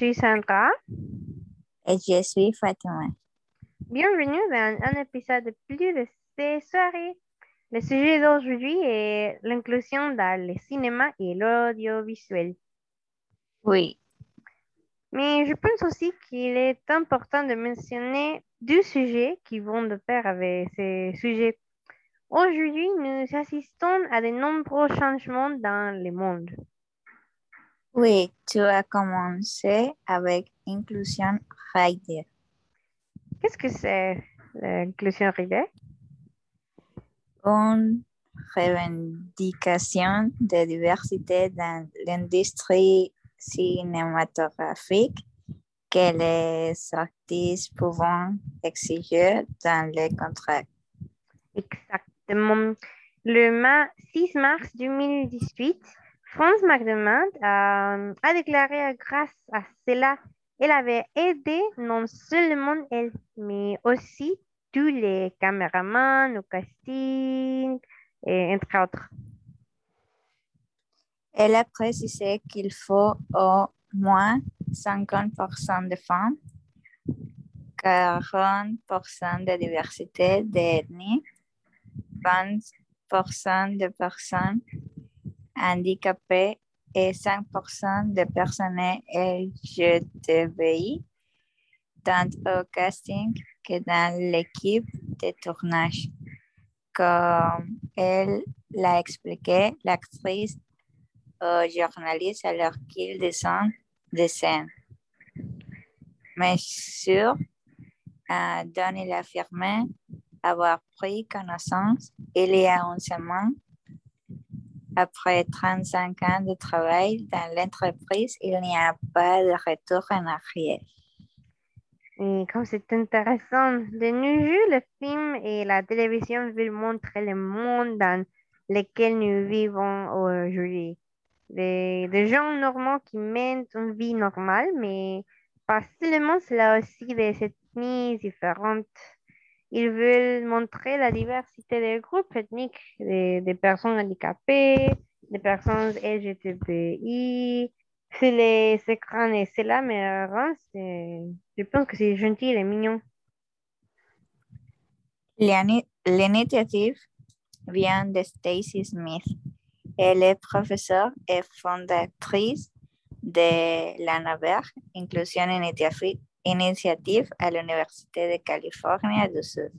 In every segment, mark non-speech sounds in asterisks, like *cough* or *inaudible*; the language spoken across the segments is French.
Suis Sandra. Et je suis Fatima. Bienvenue dans un épisode de plus de ces soirées. Le sujet d'aujourd'hui est l'inclusion dans le cinéma et l'audiovisuel. Oui, Mais je pense aussi qu'il est important de mentionner deux sujets qui vont de pair avec ces sujets. Aujourd'hui, nous assistons à de nombreux changements dans le monde. Oui, tu as commencé avec inclusion rider. Qu'est-ce que c'est l'inclusion RIDE? Une revendication de diversité dans l'industrie cinématographique que les artistes pouvant exiger dans les contrats. Exactement. Le ma- 6 mars 2018, France McDermott a, a déclaré grâce à cela, elle avait aidé non seulement elle, mais aussi tous les caméramans au casting, et entre autres. Elle a précisé qu'il faut au moins 50% de femmes, 40% de diversité d'ethnie, 20% de personnes handicapées et 5% de personnes LGTBI, tant au casting que dans l'équipe de tournage. Comme elle l'a expliqué, l'actrice aux journalistes alors qu'ils descendent de scène. Mais sûr, euh, dont il affirmait avoir pris connaissance il y a une semaine. Après 35 ans de travail dans l'entreprise, il n'y a pas de retour en arrière. Et comme c'est intéressant, de nos jours, le film et la télévision veulent montrer le monde dans lequel nous vivons aujourd'hui. Des, des gens normaux qui mènent une vie normale, mais pas seulement cela aussi des ethnies différentes. Ils veulent montrer la diversité des groupes ethniques, des, personnes handicapées, des personnes LGTBI. C'est les écrans et c'est là, mais je pense que c'est gentil et mignon. L'ini- L'initiative vient de Stacy Smith. Elle est professeure et fondatrice de l'ANAVER, Inclusion Initiative, Initiative à l'Université de Californie du Sud.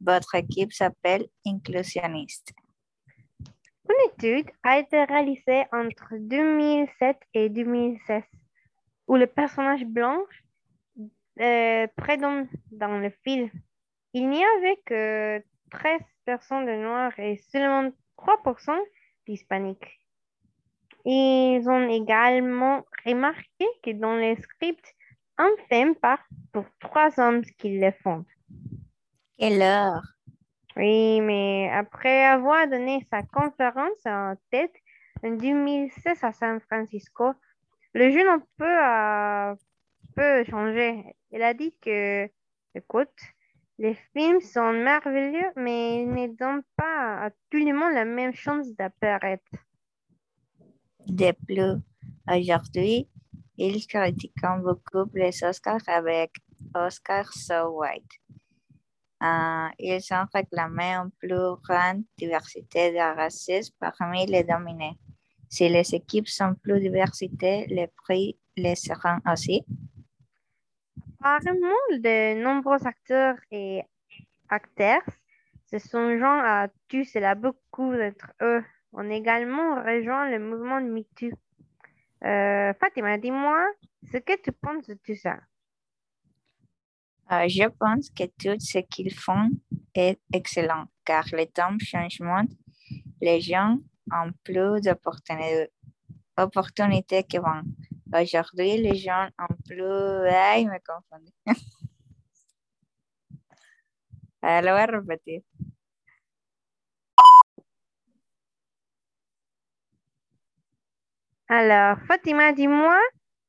Votre équipe s'appelle Inclusionniste. Une étude a été réalisée entre 2007 et 2016 où le personnage blanc euh, prédomine dans le film. Il n'y avait que 13 personnes de noirs et seulement 3% d'hispaniques. Ils ont également remarqué que dans les scripts, un femme part pour trois hommes qui le font. Quelle heure? Oui, mais après avoir donné sa conférence en tête en 2016 à San Francisco, le jeune un peu a peu changé. Il a dit que, écoute, les films sont merveilleux, mais ils ne donnent pas à tout le monde la même chance d'apparaître. De plus, aujourd'hui, ils critiquent beaucoup les Oscars avec Oscar So White. Euh, ils ont réclamé une plus grande diversité de races parmi les dominés. Si les équipes sont plus diversités, les prix les seront aussi. Apparemment, de nombreux acteurs et actrices se sont joints à tout cela. Beaucoup d'entre eux ont également rejoint le mouvement MeToo. Euh, Fatima, dis-moi ce que tu penses de tout ça. Euh, je pense que tout ce qu'ils font est excellent, car les temps changement, les gens ont plus d'opportunités opportunités qu'avant. Aujourd'hui, les gens ont plus... *laughs* Ay, me. Ah, *laughs* lo voy a repetir. Alors, Fatima, dis-moi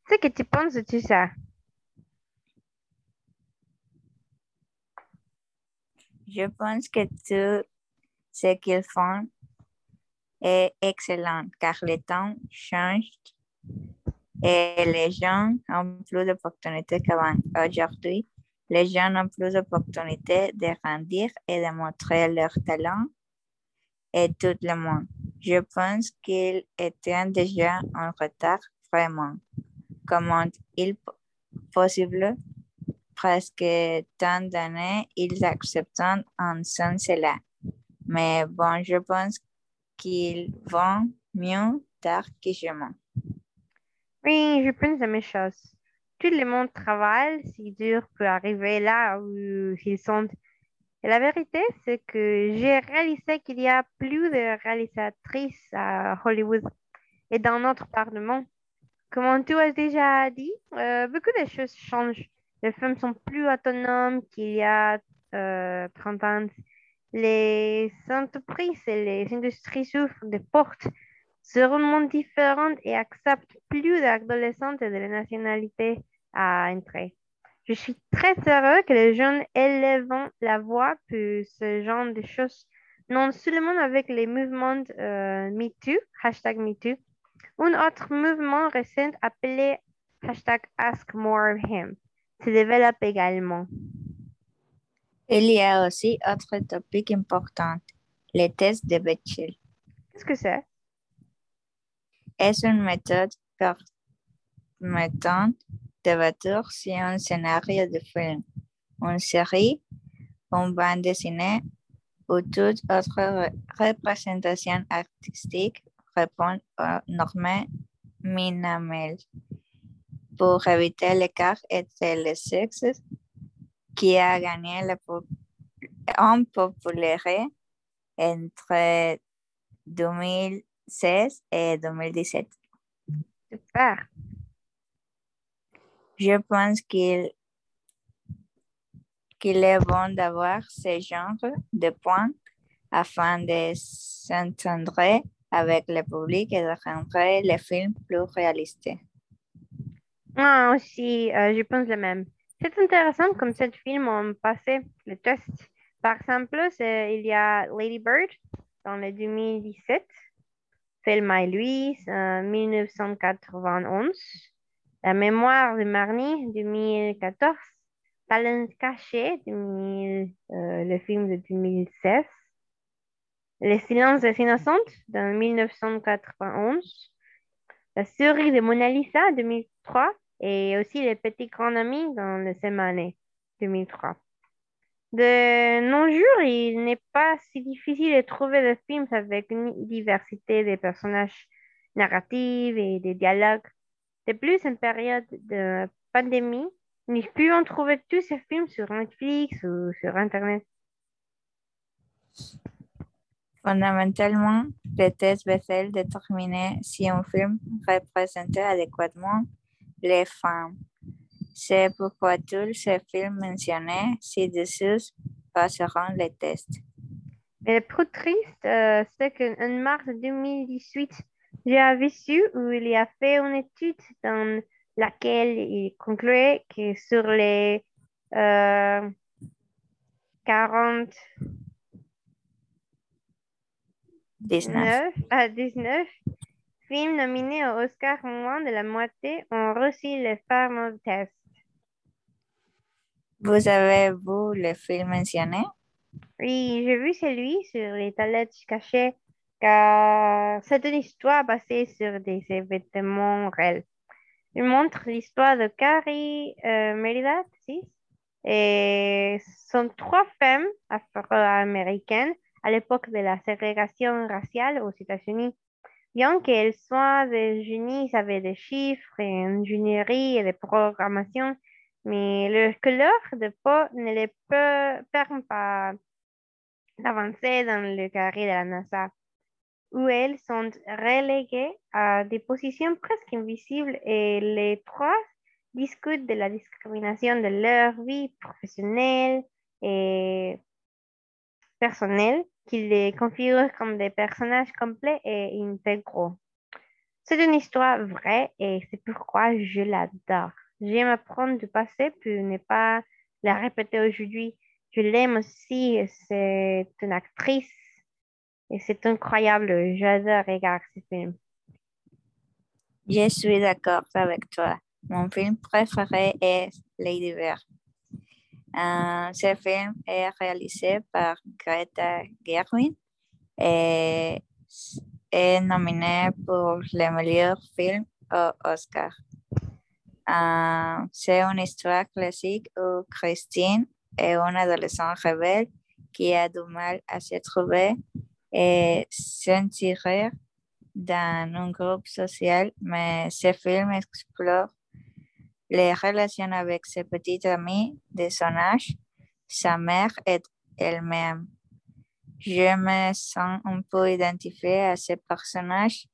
ce que tu penses de tout ça? Je pense que tout ce qu'ils font est excellent car les temps changent Et les gens ont plus d'opportunités qu'avant. Aujourd'hui, les gens ont plus d'opportunités de grandir et de montrer leur talent et tout le monde. Je pense qu'ils étaient déjà en retard vraiment. Comment il possible? Presque tant d'années ils acceptent en son cela. Mais bon, je pense qu'ils vont mieux tard que jamais. Oui, je pense la même chose. Tout le monde travaille si dur pour arriver là où ils sont. Et la vérité, c'est que j'ai réalisé qu'il y a plus de réalisatrices à Hollywood et dans notre parlement. Comme tu as déjà dit, euh, beaucoup de choses changent. Les femmes sont plus autonomes qu'il y a euh, 30 ans. Les entreprises et les industries souffrent des portes monde différentes et acceptent plus d'adolescentes et de la nationalité à entrer. Je suis très heureux que les jeunes élèvent la voix pour ce genre de choses, non seulement avec les mouvements euh, MeToo, hashtag MeToo, un autre mouvement récent appelé hashtag Ask More of Him se développe également. Il y a aussi autre topic important, les tests de Bechdel. Qu'est-ce que c'est? Es une méthode permettant d'évaluer si un scénario de film, une série, une bande dessinée ou toute autre représentation artistique répond aux normes minimales pour éviter l'écart entre les sexes qui a gagné la en popularité entre 2000 2016 et 2017. Super. Je pense qu'il qu'il est bon d'avoir ce genre de points afin de s'entendre avec le public et de rendre les films plus réalistes. Moi aussi, euh, je pense le même. C'est intéressant comme ces films ont passé le test. Par exemple, il y a Lady Bird dans le 2017 Thelma et Louise, 1991. La mémoire de Marnie, 2014. Talent caché, le film de 2016. Les silences des innocentes, de 1991. La série de Mona Lisa, 2003. Et aussi Les petits grands amis dans le même année, 2003. De nos jours, il n'est pas si difficile de trouver des films avec une diversité de personnages narratifs et de dialogues. De plus, en période de pandémie, nous pouvons trouver tous ces films sur Netflix ou sur Internet. Fondamentalement, le test Bessel déterminer si un film représentait adéquatement les femmes c'est pourquoi tous ces films mentionnés ci-dessous passeront les tests. Le plus triste, euh, c'est qu'en mars 2018, j'ai vu où il a fait une étude dans laquelle il concluait que sur les 40 19. à 19 films nominés au Oscar, moins de la moitié ont reçu le fameux test. Vous avez vu le film mentionné? Oui, j'ai vu celui sur les toilettes cachées car c'est une histoire basée sur des événements réels. Il montre l'histoire de Carrie euh, Merida et sont trois femmes afro-américaines à l'époque de la ségrégation raciale aux États-Unis. Bien qu'elles soient des génies avec des chiffres et ingénierie et de programmation, mais le couleur de peau ne les permet pas d'avancer dans le carré de la NASA, où elles sont reléguées à des positions presque invisibles et les trois discutent de la discrimination de leur vie professionnelle et personnelle qui les configure comme des personnages complets et intégraux. C'est une histoire vraie et c'est pourquoi je l'adore. J'aime apprendre du passé pour ne pas la répéter aujourd'hui. Je l'aime aussi, c'est une actrice et c'est incroyable. J'adore regarder ce film. Je suis d'accord avec toi. Mon film préféré est Lady Bird. Euh, ce film est réalisé par Greta Gerwig et est nominé pour le meilleur film au Oscar. Euh, c'est une histoire classique où Christine est une adolescente rebelle qui a du mal à se trouver et s'insérer dans un groupe social, mais ce film explore les relations avec ses petites amies de son âge, sa mère et elle-même. Je me sens un peu identifiée à ce personnage,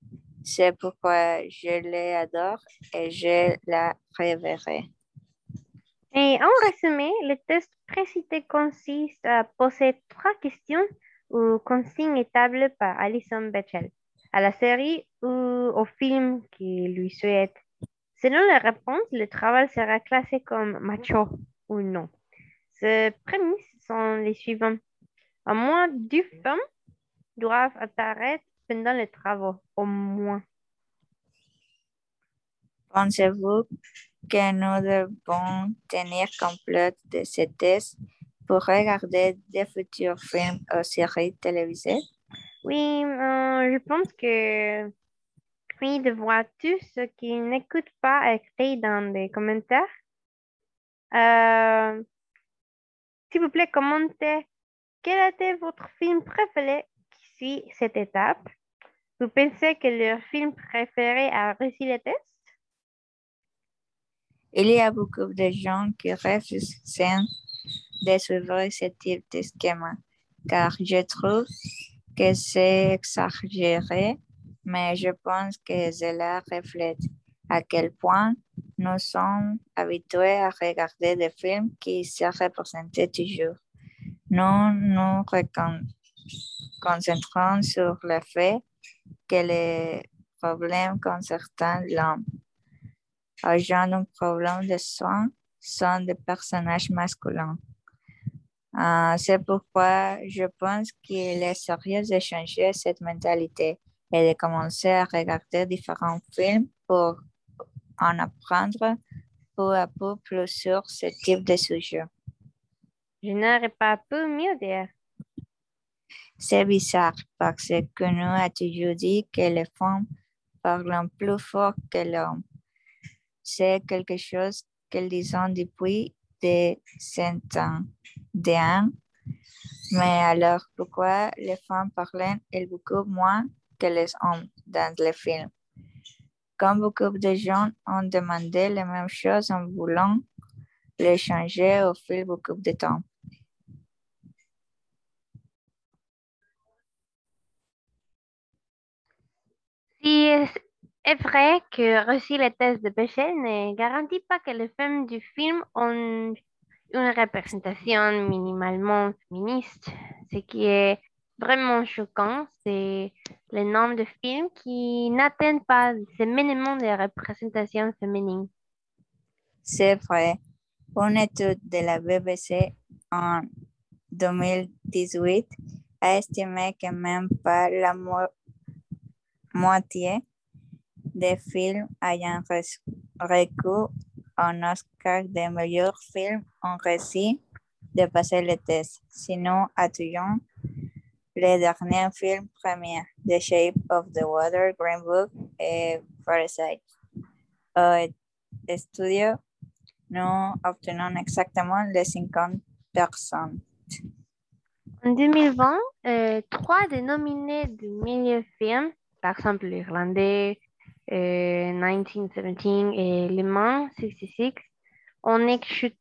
c'est pourquoi je l'adore et je la reverrai. Et en résumé, le test précité consiste à poser trois questions ou consignes établies par Alison Bechdel à la série ou au film qui lui souhaite. Selon les réponses, le travail sera classé comme macho ou non. Ces prémices sont les suivantes. Au moins deux femmes doivent apparaître pendant les travaux, au moins. Pensez-vous que nous devons tenir compte de ces tests? Pour regarder des futurs films ou séries télévisées? Oui, euh, je pense que oui, de voir tous ceux qui n'écoutent pas écrire dans les commentaires. Euh, s'il vous plaît, commentez quel était votre film préféré qui suit cette étape? Vous pensez que leur film préféré a réussi le test? Il y a beaucoup de gens qui refusent de suivre ce type de schéma, car je trouve que c'est exagéré, mais je pense que cela reflète à quel point nous sommes habitués à regarder des films qui se représentent toujours. Nous nous concentrons sur le fait que les problèmes concernant l'homme ayant un problème de soins sont des personnages masculins. Euh, c'est pourquoi je pense qu'il est sérieux de changer cette mentalité et de commencer à regarder différents films pour en apprendre peu à peu plus sur ce type de sujet. Je n'aurais pas pu mieux dire. C'est bizarre parce que nous avons toujours dit que les femmes parlent plus fort que l'homme. C'est quelque chose qu'elles disent depuis d'années. Mais alors, pourquoi les femmes parlent beaucoup moins que les hommes dans les films? Comme beaucoup de gens ont demandé les mêmes choses en voulant les changer au fil beaucoup de temps. Si est vrai que réussir les tests de Bechdel ne garantit pas que les femmes du film ont une représentation minimalement féministe. Ce qui est vraiment choquant, c'est le nombre de films qui n'atteignent pas ce minimum de représentation féminine. C'est vrai. Une étude de la BBC en 2018 a estimé que même pas la moitié des films ayant recours un Oscar de meilleur film en réussi de passer le test. Sinon, attendons les derniers films premiers, The Shape of the Water, Green Book et Parasite. Au studio, nous obtenons exactement les 50 personnes. En 2020, euh, trois des nominés du meilleur film, par exemple l'Irlandais, 1917 et Le Mans 66, on échoué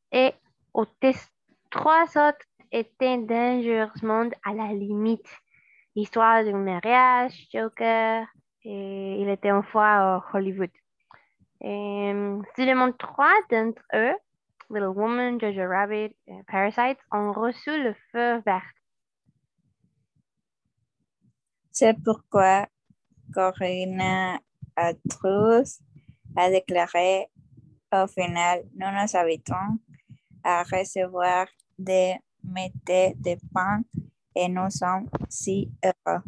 au test. Trois autres étaient dangereusement à la limite. L'histoire d'un mariage, Joker, et il était une fois au Hollywood. Et, seulement trois d'entre eux, Little Woman, Jojo Rabbit et Parasite, ont reçu le feu vert. C'est pourquoi Corinna Atrouz a déclaré au final, nous nous habitons à recevoir des métiers de pain et nous sommes si heureux.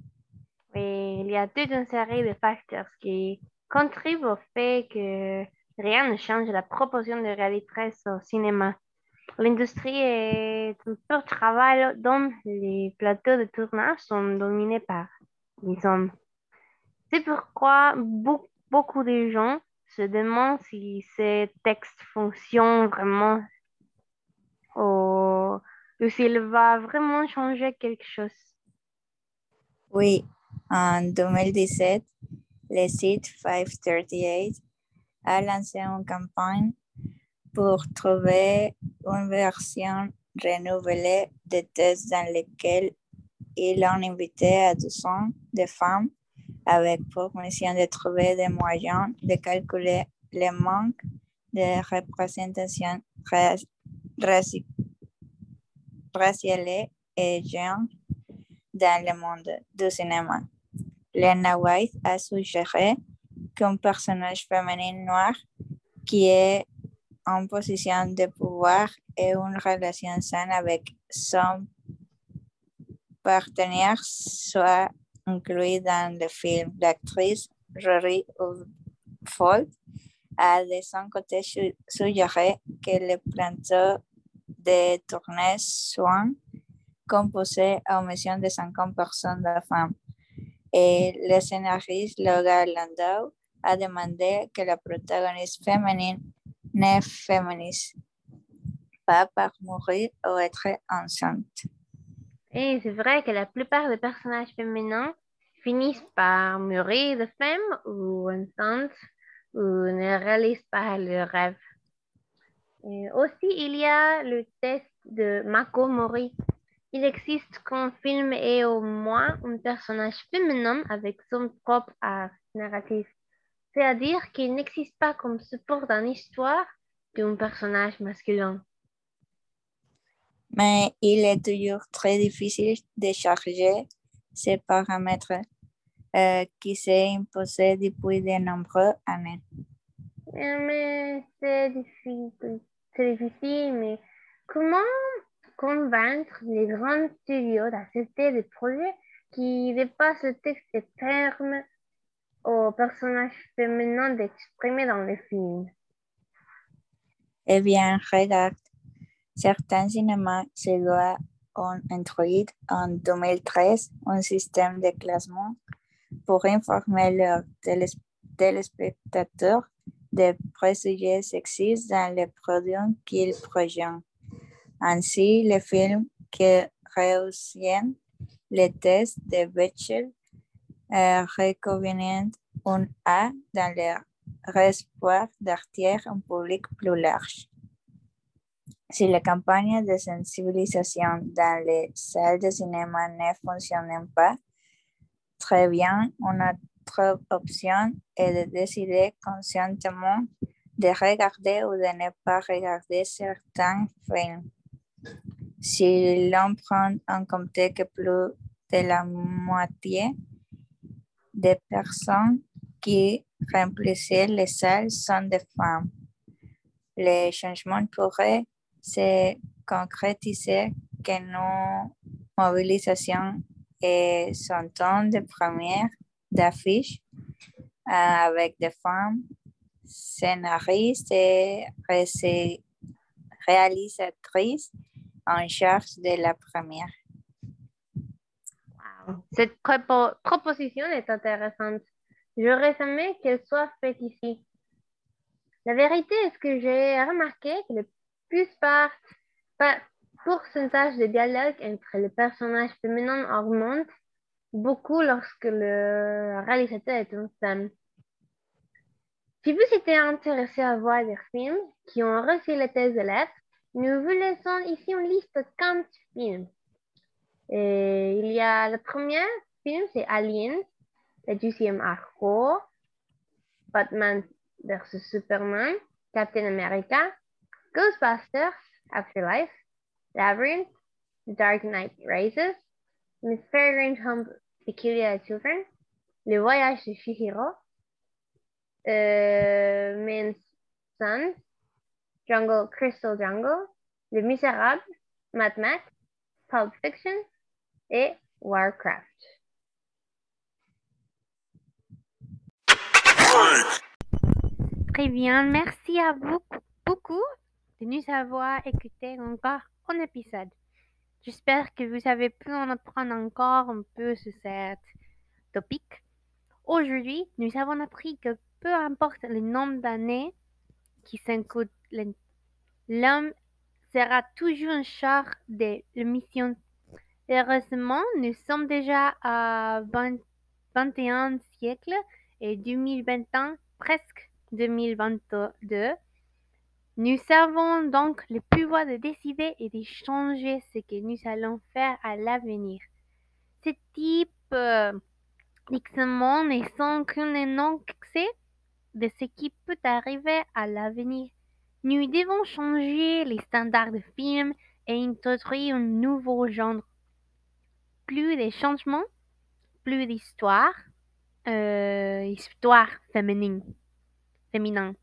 Oui, il y a toute une série de facteurs qui contribue au fait que rien ne change la proportion de réalité au cinéma. L'industrie est un peu travail dont les plateaux de tournage sont dominés par les hommes. C'est pourquoi beaucoup de gens se demandent si ces textes fonctionnent vraiment ou, s'il va vraiment changer quelque chose. Oui, en 2017, le site 538 a lancé une campagne pour trouver une version renouvelée des tests dans lesquels ils ont invité à 200 de femmes avec pour mission de trouver des moyens de calculer le manque de représentation raciale et genre dans le monde du cinéma. Lena White a suggéré qu'un personnage féminin noir qui est en position de pouvoir et une relation saine avec son partenaire soit inclus dans le film. L'actrice Rory Fold a de son côté suggéré que le plateau de tournée soit composé à mission de 50 personnes de femmes. Et le scénariste Logan Landau a demandé que la protagoniste féminine ne féminise pas par mourir ou être enceinte. Et c'est vrai que la plupart des personnages féminins finissent par mourir de femme ou enceintes ou ne réalisent pas leur rêve. aussi, il y a le test de Mako Mori. Il existe qu'un film ait au moins un personnage féminin avec son propre art narratif c'est-à-dire qu'il n'existe pas comme support dans l'histoire d'un personnage masculin. Mais il est toujours très difficile de charger ces paramètres euh, qui s'est imposé depuis de nombreuses années. Euh, mais c'est difficile, difficile, mais comment convaincre les grands studios d'accepter des projets qui dépassent le texte terme aux personnages féminins d'exprimer dans les films? Eh bien, regarde, certains cinémas se doivent ont introduit en 2013 un système de classement pour informer leurs téléspectateurs des préjugés sexistes dans les produits qu'ils projettent. Ainsi, les films qui réussissent les tests de Bechdel euh, un A dans le l'espoir d'attirer un public plus large. Si la campagne de sensibilisation dans les salles de cinéma ne fonctionne pas très bien, une autre option est de décider consciemment de regarder ou de ne pas regarder certains films. Si l'on prend en compte que plus de la moitié des personnes qui remplissent les salles sont des femmes. Les changements pourraient se concrétiser que nos mobilisations et son temps de première d'affiches euh, avec des femmes scénaristes et réalisatrices en charge de la première. Cette proposition est intéressante. J'aurais aimé qu'elle soit faite ici. La vérité est que j'ai remarqué que plus par, pourcentage de dialogue entre les personnages féminins augmente beaucoup lorsque le réalisateur est une femme. Si vous êtes intéressé à voir des films qui ont reçu les thèse de lettres, nous vous laissons ici une liste de 15 films. Il y a le premier film, c'est Aliens, le deuxième arco, Batman vs Superman, Captain America, Ghostbusters, Afterlife, Labyrinth, The Dark Knight Rises, Miss Peregrine's Home Peculiar Children, Le Voyage de Shihiro, euh, Men's Sons, Jungle, Crystal Jungle, Le Misérable, Mad Max, Pulp Fiction et Warcraft. Très bien, merci à vous beaucoup de nous avoir écouté encore un épisode. J'espère que vous avez pu en apprendre encore un peu sur cette topic. Aujourd'hui, nous avons appris que peu importe le nombre d'années qui s'écoute, l'homme sera toujours en charge de l'émission. Heureusement, nous sommes déjà à 20 21 siècle et 2021, presque 2022. Nous avons donc le pouvoir de décider et de changer ce que nous allons faire à l'avenir. Ce type euh, d'examen n'est sans qu'un excès de ce qui peut arriver à l'avenir. Nous devons changer les standards de film et introduire un nouveau genre. Plus de changements, plus d'histoire, euh, histoire féminine, féminin.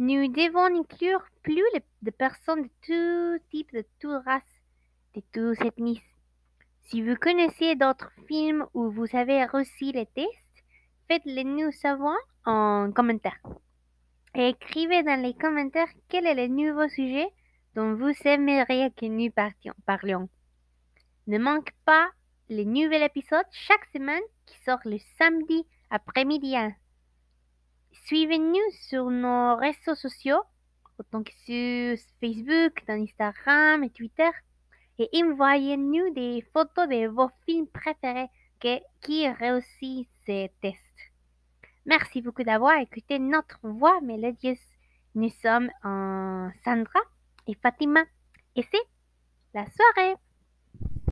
Nous devons inclure plus de personnes de tout type, de toute race, de toutes ethnies. Si vous connaissez d'autres films où vous avez reçu les tests, faites-les nous savoir en commentaire. Écrivez dans les commentaires quel est le nouveau sujet dont vous aimeriez que nous parlions. Ne manque pas les nouveaux épisodes chaque semaine qui sort le samedi après-midi. Suivez-nous sur nos réseaux sociaux, autant que sur Facebook, Instagram et Twitter, et envoyez-nous des photos de vos films préférés qui réussissent ces tests. Merci beaucoup d'avoir écouté notre voix mélodieuse. Nous sommes Sandra et Fatima, et c'est la soirée.